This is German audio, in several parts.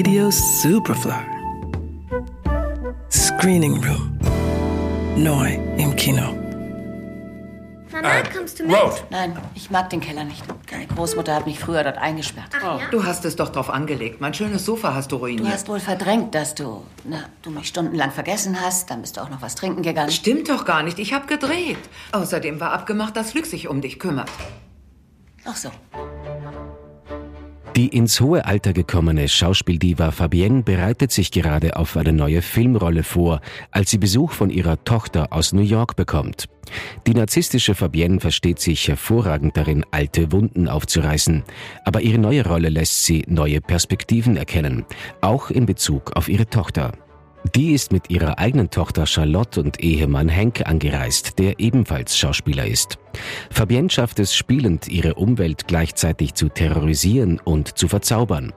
Radio Superfly. Screening Room. Neu im Kino. Mama, kommst du mit? Road. Nein, ich mag den Keller nicht. Deine Großmutter hat mich früher dort eingesperrt. Ach ja? Du hast es doch drauf angelegt. Mein schönes Sofa hast du Du ruiniert. hast wohl verdrängt, dass du, na, du mich stundenlang vergessen hast. Dann bist du auch noch was trinken gegangen. Stimmt doch gar nicht. Ich hab gedreht. Außerdem war abgemacht, dass Luc sich um dich kümmert. Ach so. Die ins hohe Alter gekommene Schauspieldiva Fabienne bereitet sich gerade auf eine neue Filmrolle vor, als sie Besuch von ihrer Tochter aus New York bekommt. Die narzisstische Fabienne versteht sich hervorragend darin, alte Wunden aufzureißen, aber ihre neue Rolle lässt sie neue Perspektiven erkennen, auch in Bezug auf ihre Tochter. Die ist mit ihrer eigenen Tochter Charlotte und Ehemann Henk angereist, der ebenfalls Schauspieler ist. Fabienne schafft es spielend, ihre Umwelt gleichzeitig zu terrorisieren und zu verzaubern.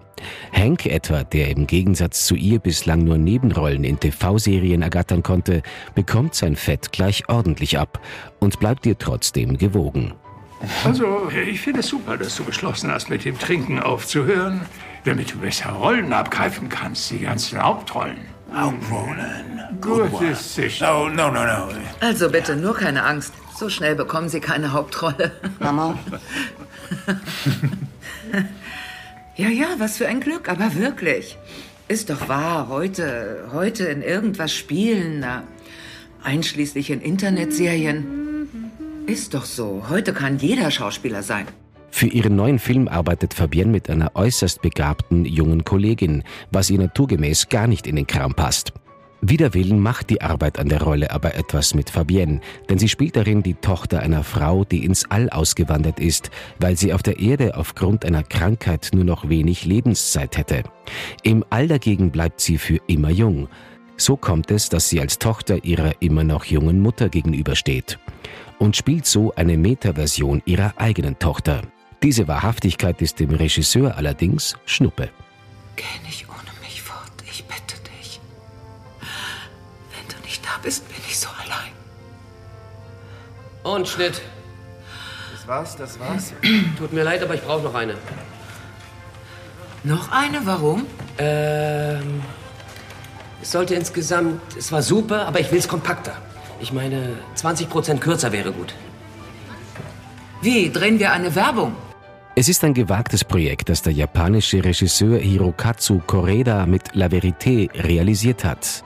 Henk etwa, der im Gegensatz zu ihr bislang nur Nebenrollen in TV-Serien ergattern konnte, bekommt sein Fett gleich ordentlich ab und bleibt ihr trotzdem gewogen. Also, ich finde es super, dass du beschlossen hast, mit dem Trinken aufzuhören, damit du besser Rollen abgreifen kannst, die ganzen Hauptrollen. Hauptrollen. Gut ist sicher. No, no, no, no. Also bitte, nur keine Angst. So schnell bekommen Sie keine Hauptrolle. Mama, Ja, ja, was für ein Glück, aber wirklich. Ist doch wahr, heute, heute in irgendwas spielen, na, einschließlich in Internetserien. Ist doch so. Heute kann jeder Schauspieler sein. Für ihren neuen Film arbeitet Fabienne mit einer äußerst begabten jungen Kollegin, was ihr naturgemäß gar nicht in den Kram passt. Wider Willen macht die Arbeit an der Rolle aber etwas mit Fabienne, denn sie spielt darin die Tochter einer Frau, die ins All ausgewandert ist, weil sie auf der Erde aufgrund einer Krankheit nur noch wenig Lebenszeit hätte. Im All dagegen bleibt sie für immer jung. So kommt es, dass sie als Tochter ihrer immer noch jungen Mutter gegenübersteht und spielt so eine Metaversion ihrer eigenen Tochter. Diese Wahrhaftigkeit ist dem Regisseur allerdings Schnuppe. Geh nicht ohne mich fort, ich bitte dich. Wenn du nicht da bist, bin ich so allein. Und Schnitt. Das war's, das war's. Tut mir leid, aber ich brauche noch eine. Noch eine? Warum? Ähm. Es sollte insgesamt. Es war super, aber ich will es kompakter. Ich meine, 20% kürzer wäre gut. Wie? Drehen wir eine Werbung? Es ist ein gewagtes Projekt, das der japanische Regisseur Hirokatsu Koreda mit La Verité realisiert hat.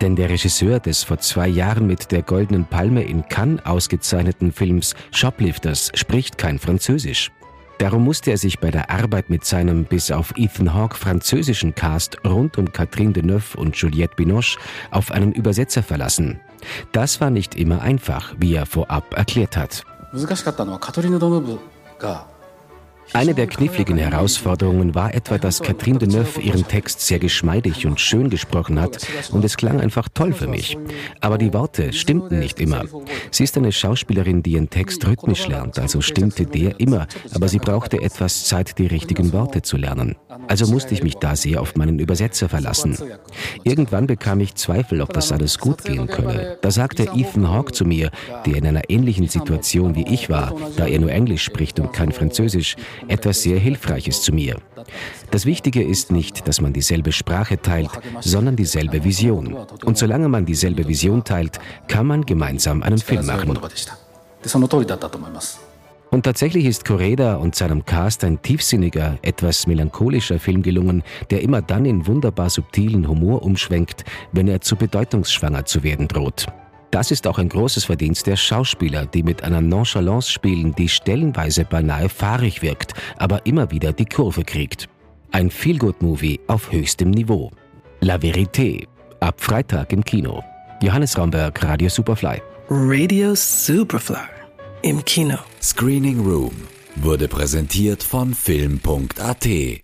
Denn der Regisseur des vor zwei Jahren mit der Goldenen Palme in Cannes ausgezeichneten Films Shoplifters spricht kein Französisch. Darum musste er sich bei der Arbeit mit seinem bis auf Ethan Hawke französischen Cast rund um Catherine Deneuve und Juliette Binoche auf einen Übersetzer verlassen. Das war nicht immer einfach, wie er vorab erklärt hat. Eine der kniffligen Herausforderungen war etwa, dass Catherine Deneuve ihren Text sehr geschmeidig und schön gesprochen hat und es klang einfach toll für mich. Aber die Worte stimmten nicht immer. Sie ist eine Schauspielerin, die ihren Text rhythmisch lernt, also stimmte der immer, aber sie brauchte etwas Zeit, die richtigen Worte zu lernen. Also musste ich mich da sehr auf meinen Übersetzer verlassen. Irgendwann bekam ich Zweifel, ob das alles gut gehen könne. Da sagte Ethan Hawke zu mir, der in einer ähnlichen Situation wie ich war, da er nur Englisch spricht und kein Französisch, etwas sehr Hilfreiches zu mir. Das Wichtige ist nicht, dass man dieselbe Sprache teilt, sondern dieselbe Vision. Und solange man dieselbe Vision teilt, kann man gemeinsam einen Film machen. Und tatsächlich ist Koreda und seinem Cast ein tiefsinniger, etwas melancholischer Film gelungen, der immer dann in wunderbar subtilen Humor umschwenkt, wenn er zu bedeutungsschwanger zu werden droht. Das ist auch ein großes Verdienst der Schauspieler, die mit einer Nonchalance spielen, die stellenweise beinahe fahrig wirkt, aber immer wieder die Kurve kriegt. Ein Feelgood-Movie auf höchstem Niveau. La Vérité. Ab Freitag im Kino. Johannes Raumberg, Radio Superfly. Radio Superfly. Im Kino. Screening Room wurde präsentiert von Film.at